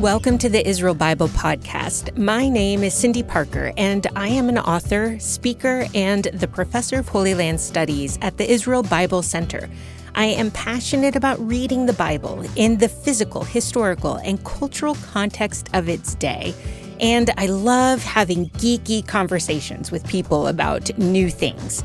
Welcome to the Israel Bible Podcast. My name is Cyndi Parker, and I am an author, speaker, and the professor of Holy Land Studies at the Israel Bible Center. I am passionate about reading the Bible in the physical, historical, and cultural context of its day. And I love having geeky conversations with people about new things.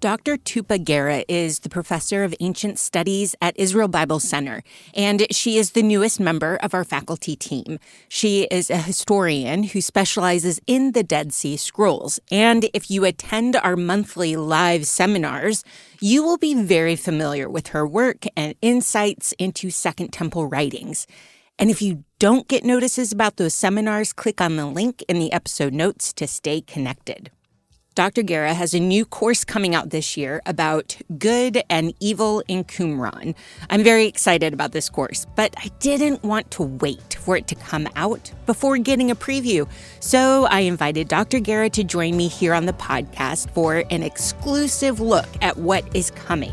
Dr. Tupa Guerra is the professor of ancient studies at Israel Bible Center, and she is the newest member of our faculty team. She is a historian who specializes in the Dead Sea Scrolls. And if you attend our monthly live seminars, you will be very familiar with her work and insights into Second Temple writings. And if you don't get notices about those seminars, click on the link in the episode notes to stay connected. Dr. Guerra has a new course coming out this year about good and evil in Qumran. I'm very excited about this course, but I didn't want to wait for it to come out before getting a preview. So I invited Dr. Guerra to join me here on the podcast for an exclusive look at what is coming.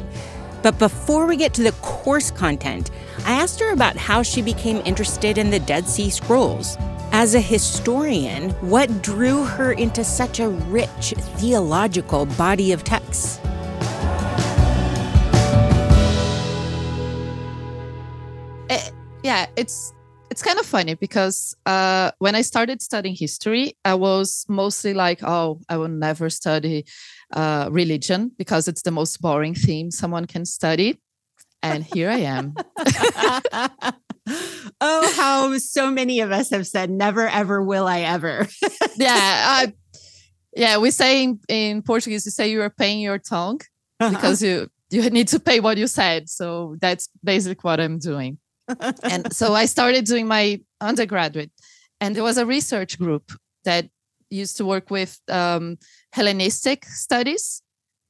But before we get to the course content, I asked her about how she became interested in the Dead Sea Scrolls. As a historian, what drew her into such a rich theological body of texts? It, yeah, it's it's kind of funny because uh, when I started studying history, I was mostly like, oh, I will never study uh, religion because it's the most boring theme someone can study. And here I am. oh, how so many of us have said, never, ever will I ever. yeah. I, yeah. We say in, in Portuguese, we say you are paying your tongue uh-huh. because you, you need to pay what you said. So that's basically what I'm doing. and so I started doing my undergraduate, and there was a research group that used to work with um, Hellenistic studies.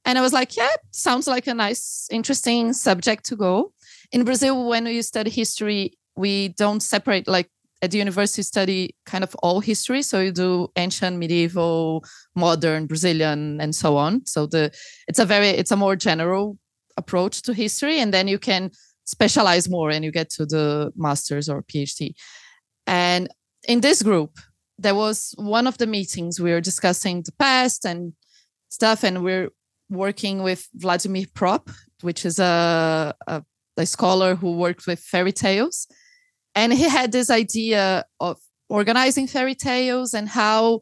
And I was like, yeah, sounds like a nice, interesting subject to go. In Brazil, when you study history, we don't separate like at the university study kind of all history. So you do ancient medieval modern brazilian and so on. So the it's a very it's a more general approach to history and then you can specialize more and you get to the masters or phd and in this group there was one of the meetings we were discussing the past and stuff and we're working with vladimir propp which is a, a, a scholar who worked with fairy tales and he had this idea of organizing fairy tales and how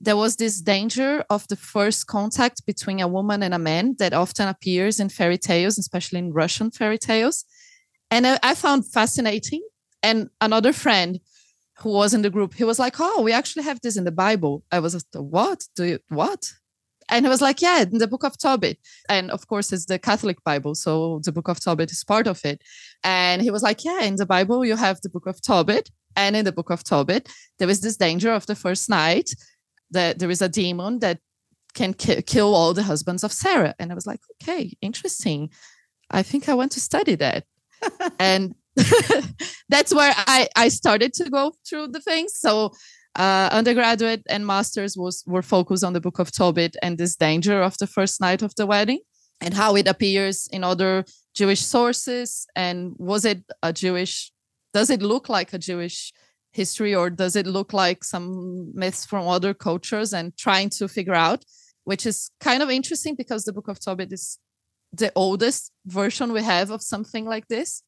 there was this danger of the first contact between a woman and a man that often appears in fairy tales, especially in Russian fairy tales. And I, I found fascinating. And another friend who was in the group, he was like, "Oh, we actually have this in the Bible." I was like, "What? Do you what?" And he was like, "Yeah, in the Book of Tobit." And of course, it's the Catholic Bible, so the Book of Tobit is part of it. And he was like, Yeah, in the Bible, you have the book of Tobit. And in the book of Tobit, there is this danger of the first night that there is a demon that can ki- kill all the husbands of Sarah. And I was like, Okay, interesting. I think I want to study that. and that's where I, I started to go through the things. So uh, undergraduate and masters was were focused on the book of Tobit and this danger of the first night of the wedding and how it appears in other Jewish sources? And was it a Jewish, does it look like a Jewish history or does it look like some myths from other cultures and trying to figure out, which is kind of interesting because the Book of Tobit is the oldest version we have of something like this.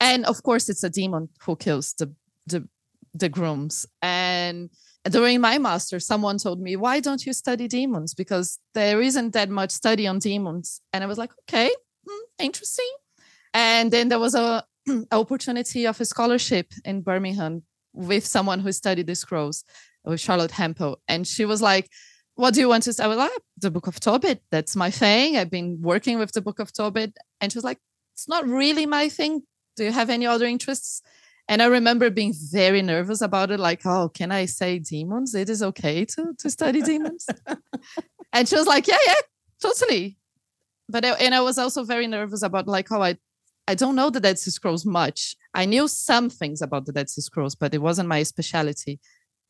And of course, it's a demon who kills the, the, the grooms. And during my master, someone told me, why don't you study demons? Because there isn't that much study on demons. And I was like, okay, hmm, interesting. And then there was a opportunity of a scholarship in Birmingham with someone who studied the scrolls, with Charlotte Hempel. And she was like, what do you want to study? I was like, the book of Tobit. That's my thing. I've been working with the book of Tobit. And she was like, it's not really my thing. Do you have any other interests? And I remember being very nervous about it, like, oh, can I say demons? It is okay to, to study demons. and she was like, yeah, yeah, totally. But I, and I was also very nervous about like, oh, I, I don't know the Dead Sea Scrolls much. I knew some things about the Dead Sea Scrolls, but it wasn't my specialty.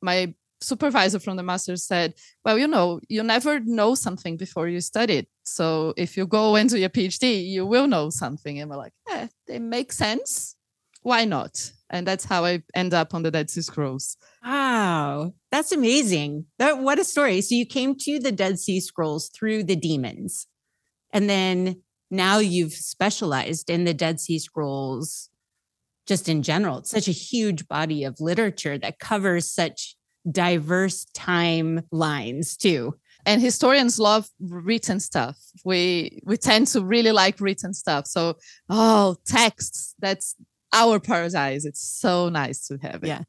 My supervisor from the master said, well, you know, you never know something before you study it. So if you go into your PhD, you will know something. And we're like, eh, it makes sense. Why not? And that's how I end up on the Dead Sea Scrolls. Wow, that's amazing. That, what a story. So you came to the Dead Sea Scrolls through the demons. And then now you've specialized in the Dead Sea Scrolls just in general. It's such a huge body of literature that covers such diverse timelines too. And historians love written stuff. We we tend to really like written stuff. So, oh, texts, that's our paradise. It's so nice to have it. Yeah.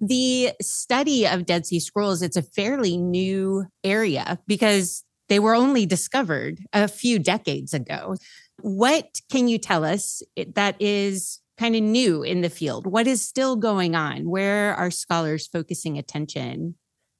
The study of Dead Sea Scrolls, it's a fairly new area because they were only discovered a few decades ago. What can you tell us that is kind of new in the field? What is still going on? Where are scholars focusing attention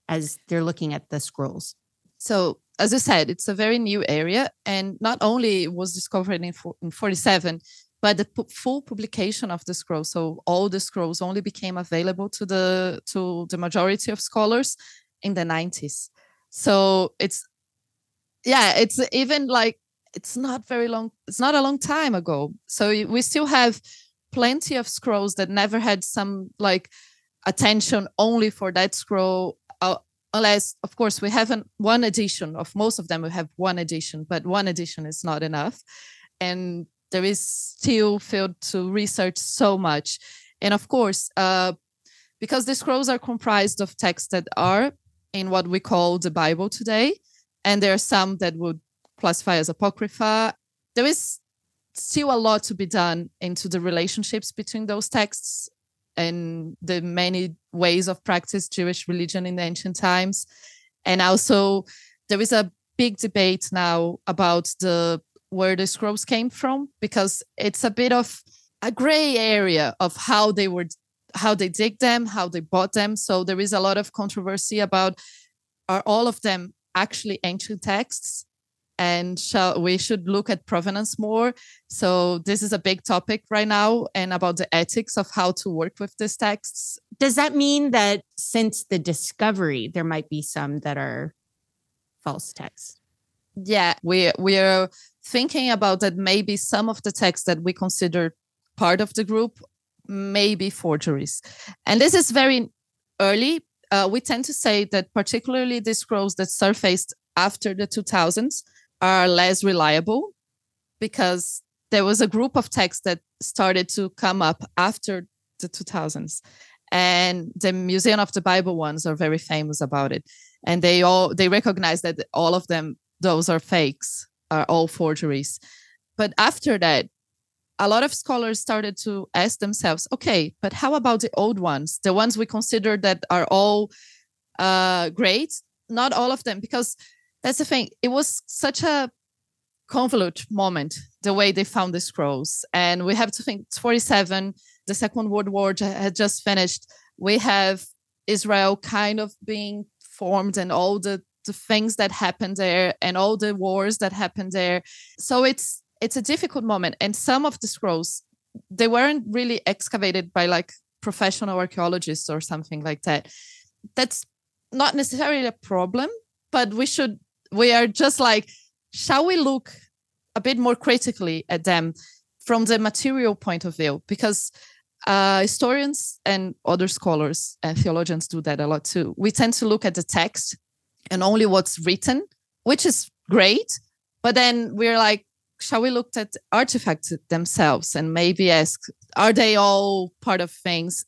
as they're looking at the scrolls? So, as I said, it's a very new area, and not only was discovered in, in 47, but the full publication of the scrolls, so all the scrolls only became available to the to the majority of scholars in the 90s. So it's yeah, it's even like it's not very long. It's not a long time ago. So we still have plenty of scrolls that never had some like attention only for that scroll uh, unless of course we haven't one edition of most of them we have one edition but one edition is not enough and there is still field to research so much and of course uh, because the scrolls are comprised of texts that are in what we call the bible today and there are some that would classify as apocrypha there is still a lot to be done into the relationships between those texts and the many ways of practice Jewish religion in the ancient times. And also, there is a big debate now about the where the scrolls came from because it's a bit of a gray area of how they were how they dig them how they bought them so there is a lot of controversy about are all of them actually ancient texts and shall, we should look at provenance more. So this is a big topic right now and about the ethics of how to work with these texts. Does that mean that since the discovery, there might be some that are false texts? Yeah, we we are thinking about that maybe some of the texts that we consider part of the group may be forgeries. And this is very early. Uh, we tend to say that particularly the scrolls that surfaced after the 2000s are less reliable because there was a group of texts that started to come up after the 2000s and the museum of the bible ones are very famous about it and they all they recognize that all of them those are fakes are all forgeries but after that a lot of scholars started to ask themselves okay but how about the old ones the ones we consider that are all uh, great not all of them because that's the thing. It was such a convolute moment, the way they found the scrolls. And we have to think it's 47, the Second World War had just finished. We have Israel kind of being formed and all the, the things that happened there and all the wars that happened there. So it's it's a difficult moment. And some of the scrolls, they weren't really excavated by like professional archaeologists or something like that. That's not necessarily a problem, but we should we are just like, shall we look a bit more critically at them from the material point of view? Because uh, historians and other scholars and theologians do that a lot too. We tend to look at the text and only what's written, which is great. But then we're like, shall we look at artifacts themselves and maybe ask, are they all part of things?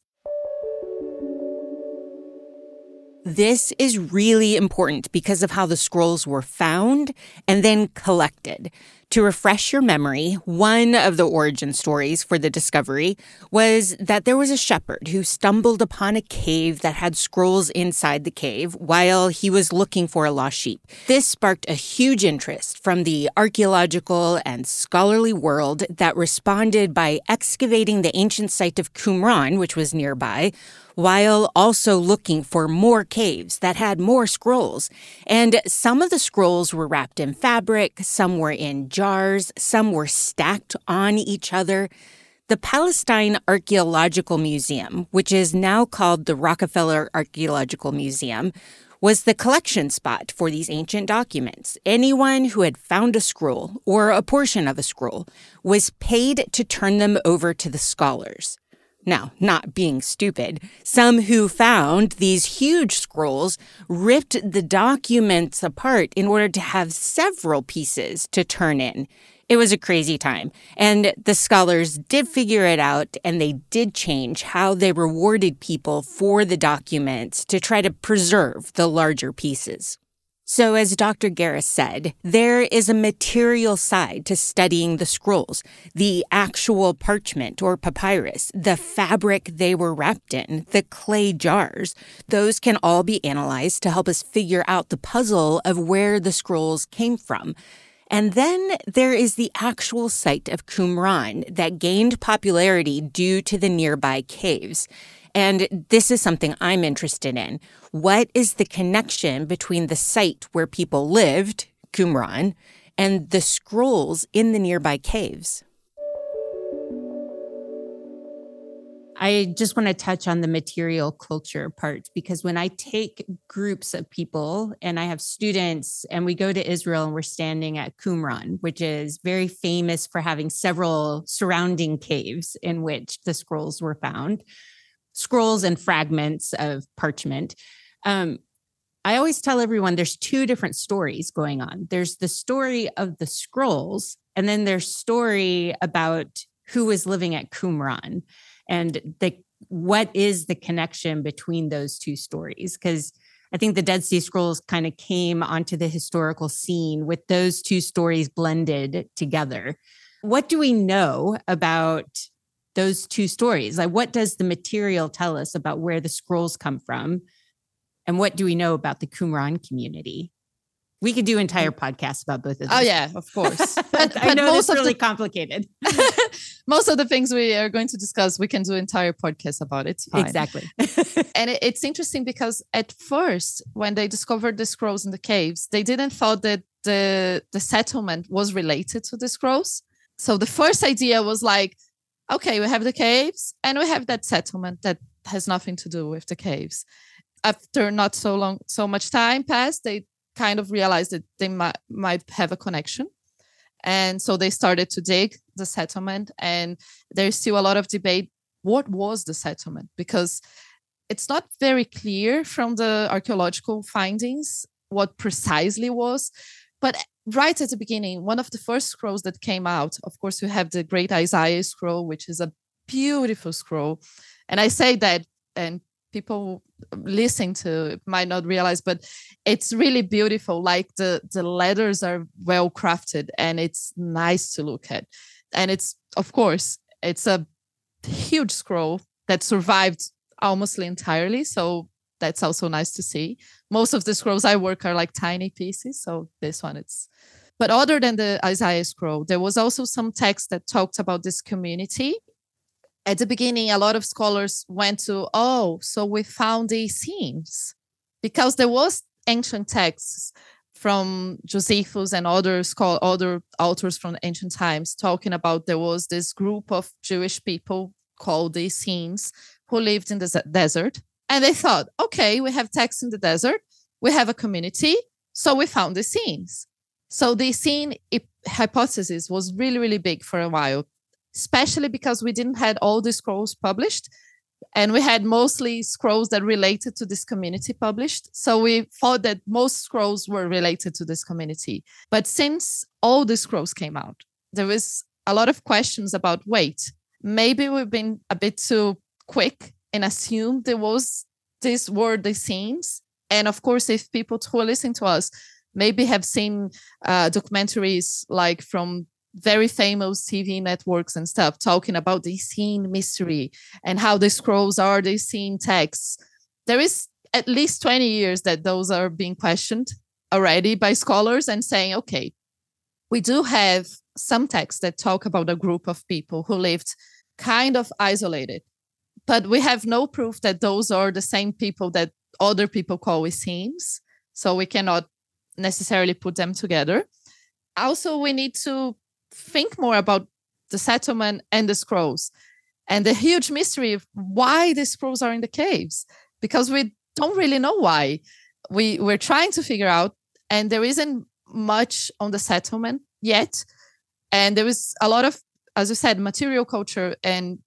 This is really important because of how the scrolls were found and then collected. To refresh your memory, one of the origin stories for the discovery was that there was a shepherd who stumbled upon a cave that had scrolls inside the cave while he was looking for a lost sheep. This sparked a huge interest from the archaeological and scholarly world that responded by excavating the ancient site of Qumran, which was nearby, while also looking for more caves that had more scrolls. And some of the scrolls were wrapped in fabric, some were in jars, some were stacked on each other. The Palestine Archaeological Museum, which is now called the Rockefeller Archaeological Museum, was the collection spot for these ancient documents. Anyone who had found a scroll or a portion of a scroll was paid to turn them over to the scholars. Now, not being stupid, some who found these huge scrolls ripped the documents apart in order to have several pieces to turn in. It was a crazy time. And the scholars did figure it out and they did change how they rewarded people for the documents to try to preserve the larger pieces. So, as Dr. Guerra said, there is a material side to studying the scrolls, the actual parchment or papyrus, the fabric they were wrapped in, the clay jars. Those can all be analyzed to help us figure out the puzzle of where the scrolls came from. And then there is the actual site of Qumran that gained popularity due to the nearby caves. And this is something I'm interested in. What is the connection between the site where people lived, Qumran, and the scrolls in the nearby caves? I just want to touch on the material culture part because when I take groups of people and I have students and we go to Israel and we're standing at Qumran, which is very famous for having several surrounding caves in which the scrolls were found scrolls and fragments of parchment. Um, I always tell everyone there's two different stories going on. There's the story of the scrolls, and then there's story about who was living at Qumran and the what is the connection between those two stories? Because I think the Dead Sea Scrolls kind of came onto the historical scene with those two stories blended together. What do we know about those two stories. Like, what does the material tell us about where the scrolls come from? And what do we know about the Qumran community? We could do entire mm. podcasts about both of oh, those. Oh yeah, of course. But, I know most it's really the, complicated. most of the things we are going to discuss, we can do entire podcasts about it. Exactly. and it, it's interesting because at first, when they discovered the scrolls in the caves, they didn't thought that the the settlement was related to the scrolls. So the first idea was like, okay, we have the caves and we have that settlement that has nothing to do with the caves. After not so long, so much time passed, they kind of realized that they might, might have a connection. And so they started to dig the settlement. And there's still a lot of debate what was the settlement? Because it's not very clear from the archaeological findings what precisely was. But right at the beginning, one of the first scrolls that came out, of course, you have the Great Isaiah scroll, which is a beautiful scroll. And I say that, and people listening to might not realize, but it's really beautiful. Like the the letters are well crafted, and it's nice to look at. And it's of course it's a huge scroll that survived almost entirely. So that's also nice to see. Most of the scrolls I work are like tiny pieces, so this one it's. But other than the Isaiah scroll, there was also some text that talked about this community. At the beginning, a lot of scholars went to, oh, so we found the Essenes, because there was ancient texts from Josephus and other scholar, other authors from ancient times talking about there was this group of Jewish people called the Essenes who lived in the desert and they thought, okay, we have texts in the desert, we have a community, so we found the Essenes. So the Essene hypothesis was really, really big for a while, especially because we didn't had all the scrolls published and we had mostly scrolls that related to this community published. So we thought that most scrolls were related to this community. But since all the scrolls came out, there was a lot of questions about wait, maybe we've been a bit too quick and assume there was this were the Essenes. And of course, if people who are listening to us maybe have seen uh, documentaries like from very famous TV networks and stuff talking about the Essene mystery and how the scrolls are the Essene texts. There is at least 20 years that those are being questioned already by scholars and saying, okay, we do have some texts that talk about a group of people who lived kind of isolated, but we have no proof that those are the same people that other people call Essenes. So we cannot necessarily put them together. Also, we need to think more about the settlement and the scrolls and the huge mystery of why the scrolls are in the caves because we don't really know why we we're trying to figure out and there isn't much on the settlement yet and there is a lot of as you said material culture and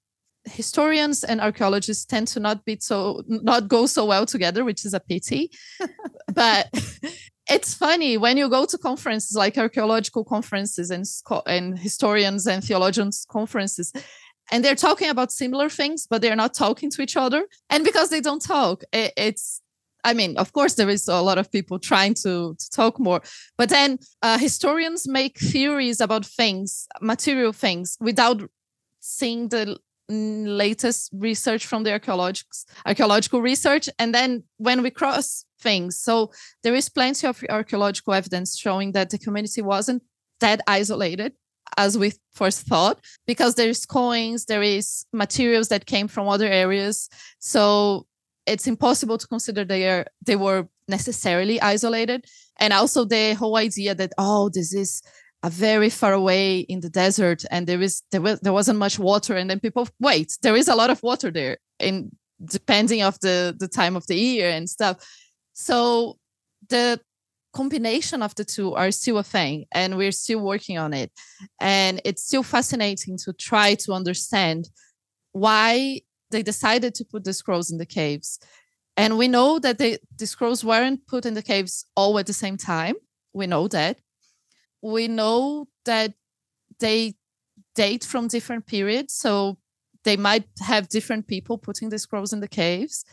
historians and archaeologists tend to not be so not go so well together which is a pity. But it's funny when you go to conferences like archaeological conferences and, and historians and theologians conferences and they're talking about similar things but they're not talking to each other. And because they don't talk it, it's I mean, of course, there is a lot of people trying to, to talk more, but then uh, historians make theories about things, material things, without seeing the latest research from the archaeological archaeological research and then when we cross things. So there is plenty of archaeological evidence showing that the community wasn't that isolated as we first thought because there's coins there is materials that came from other areas. So it's impossible to consider they are they were necessarily isolated. And also the whole idea that oh this is a very far away in the desert and there is there, was, there wasn't much water and then people wait there is a lot of water there in depending of the the time of the year and stuff. So the combination of the two are still a thing and we're still working on it. And it's still fascinating to try to understand why they decided to put the scrolls in the caves. And we know that they, the scrolls weren't put in the caves all at the same time. We know that we know that they date from different periods. So they might have different people putting the scrolls in the caves,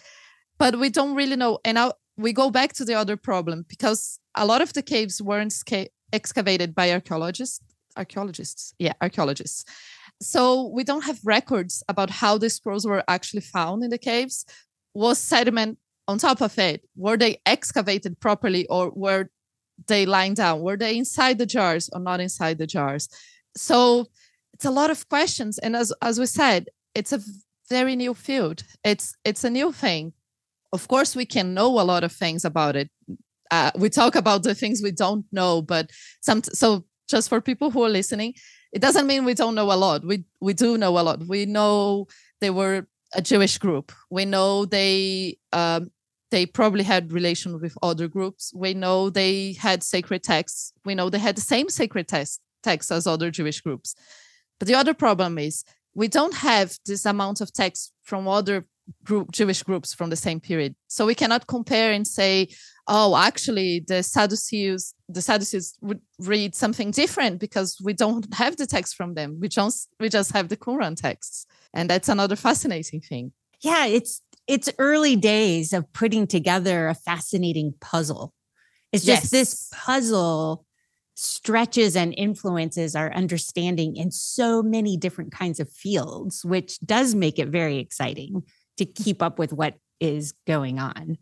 but we don't really know. And we go back to the other problem because a lot of the caves weren't sca- excavated by archaeologists. Archaeologists, yeah, archaeologists. So we don't have records about how the scrolls were actually found in the caves. Was sediment on top of it? Were they excavated properly, or were they lying down? Were they inside the jars or not inside the jars? So it's a lot of questions. And as as we said, it's a very new field. It's it's a new thing. Of course, we can know a lot of things about it. Uh, we talk about the things we don't know, but some so just for people who are listening, it doesn't mean we don't know a lot. We we do know a lot. We know they were a Jewish group. We know they um, they probably had relation with other groups. We know they had sacred texts. We know they had the same sacred text, texts as other Jewish groups. But the other problem is we don't have this amount of text from other group Jewish groups from the same period. So we cannot compare and say, oh, actually the Sadducees, the Sadducees would read something different because we don't have the text from them. We just we just have the Qumran texts. And that's another fascinating thing. Yeah, it's it's early days of putting together a fascinating puzzle. It's just yes. this puzzle stretches and influences our understanding in so many different kinds of fields, which does make it very exciting to keep up with what is going on.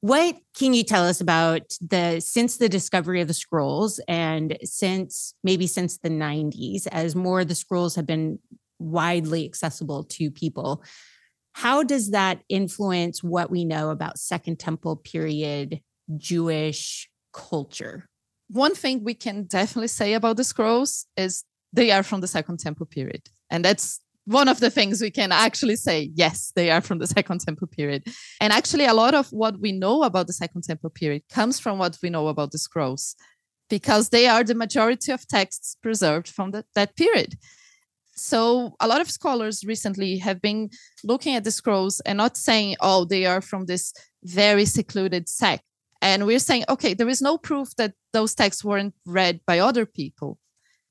What can you tell us about the since the discovery of the scrolls and since maybe since the 90s, as more of the scrolls have been widely accessible to people? How does that influence what we know about Second Temple period Jewish culture? One thing we can definitely say about the scrolls is they are from the Second Temple period. And that's one of the things we can actually say yes they are from the second temple period and actually a lot of what we know about the second temple period comes from what we know about the scrolls because they are the majority of texts preserved from the, that period so a lot of scholars recently have been looking at the scrolls and not saying oh they are from this very secluded sect. And we're saying okay there is no proof that those texts weren't read by other people.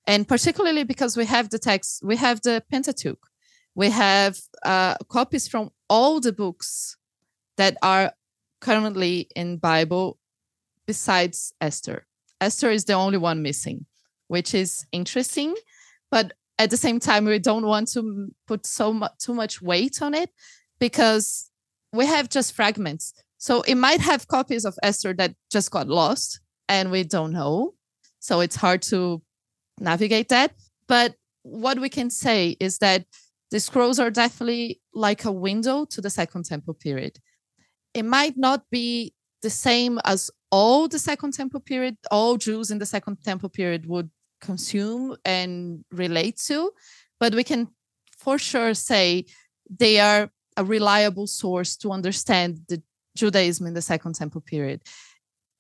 And particularly because we have the text we have the pentateuch. We have uh, copies from all the books that are currently in bible besides esther. Esther is the only one missing, which is interesting. But at the same time, we don't want to put so much too much weight on it because we have just fragments. So it might have copies of Esther that just got lost and we don't know. So it's hard to navigate that. But what we can say is that the scrolls are definitely like a window to the Second Temple period. It might not be the same as all the Second Temple period, all Jews in the Second Temple period would consume and relate to, but we can for sure say they are a reliable source to understand the Judaism in the Second Temple period,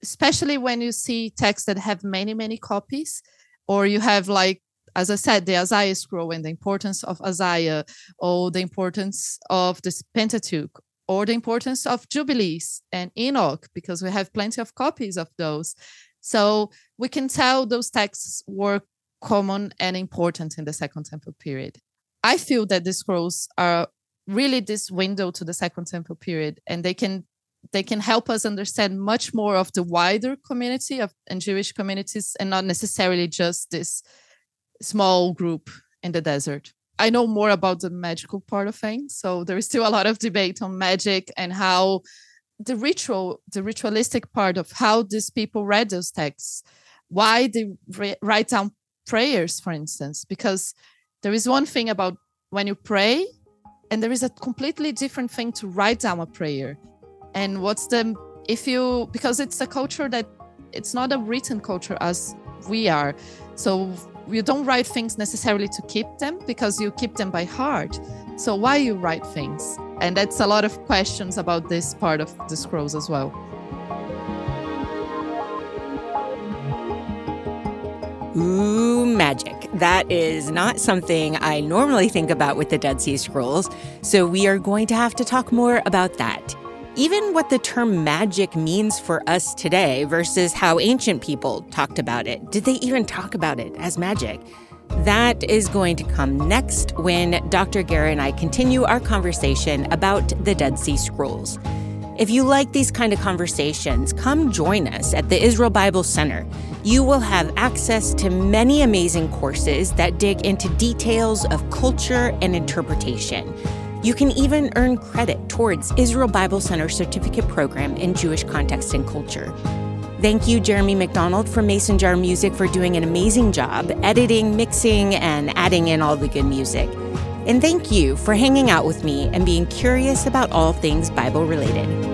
especially when you see texts that have many, many copies, or you have like as I said, the Isaiah scroll and the importance of Isaiah, or the importance of the Pentateuch, or the importance of Jubilees and Enoch, because we have plenty of copies of those. So we can tell those texts were common and important in the Second Temple period. I feel that the scrolls are really this window to the Second Temple period, and they can they can help us understand much more of the wider community of and Jewish communities, and not necessarily just this small group in the desert. I know more about the magical part of things, so there is still a lot of debate on magic and how the ritual, the ritualistic part of how these people read those texts, why they re- write down prayers, for instance, because there is one thing about when you pray, and there is a completely different thing to write down a prayer. And what's the, if you, because it's a culture that it's not a written culture as we are. So you don't write things necessarily to keep them because you keep them by heart. So why you write things? And that's a lot of questions about this part of the scrolls as well. Ooh, magic. That is not something I normally think about with the Dead Sea Scrolls, so we are going to have to talk more about that. Even what the term magic means for us today versus how ancient people talked about it. Did they even talk about it as magic? That is going to come next when Dr. Guerra and I continue our conversation about the Dead Sea Scrolls. If you like these kind of conversations, come join us at the Israel Bible Center. You will have access to many amazing courses that dig into details of culture and interpretation. You can even earn credit towards Israel Bible Center certificate program in Jewish context and culture. Thank you, Jeremy McDonald from Mason Jar Music, for doing an amazing job editing, mixing, and adding in all the good music. And thank you for hanging out with me and being curious about all things Bible related.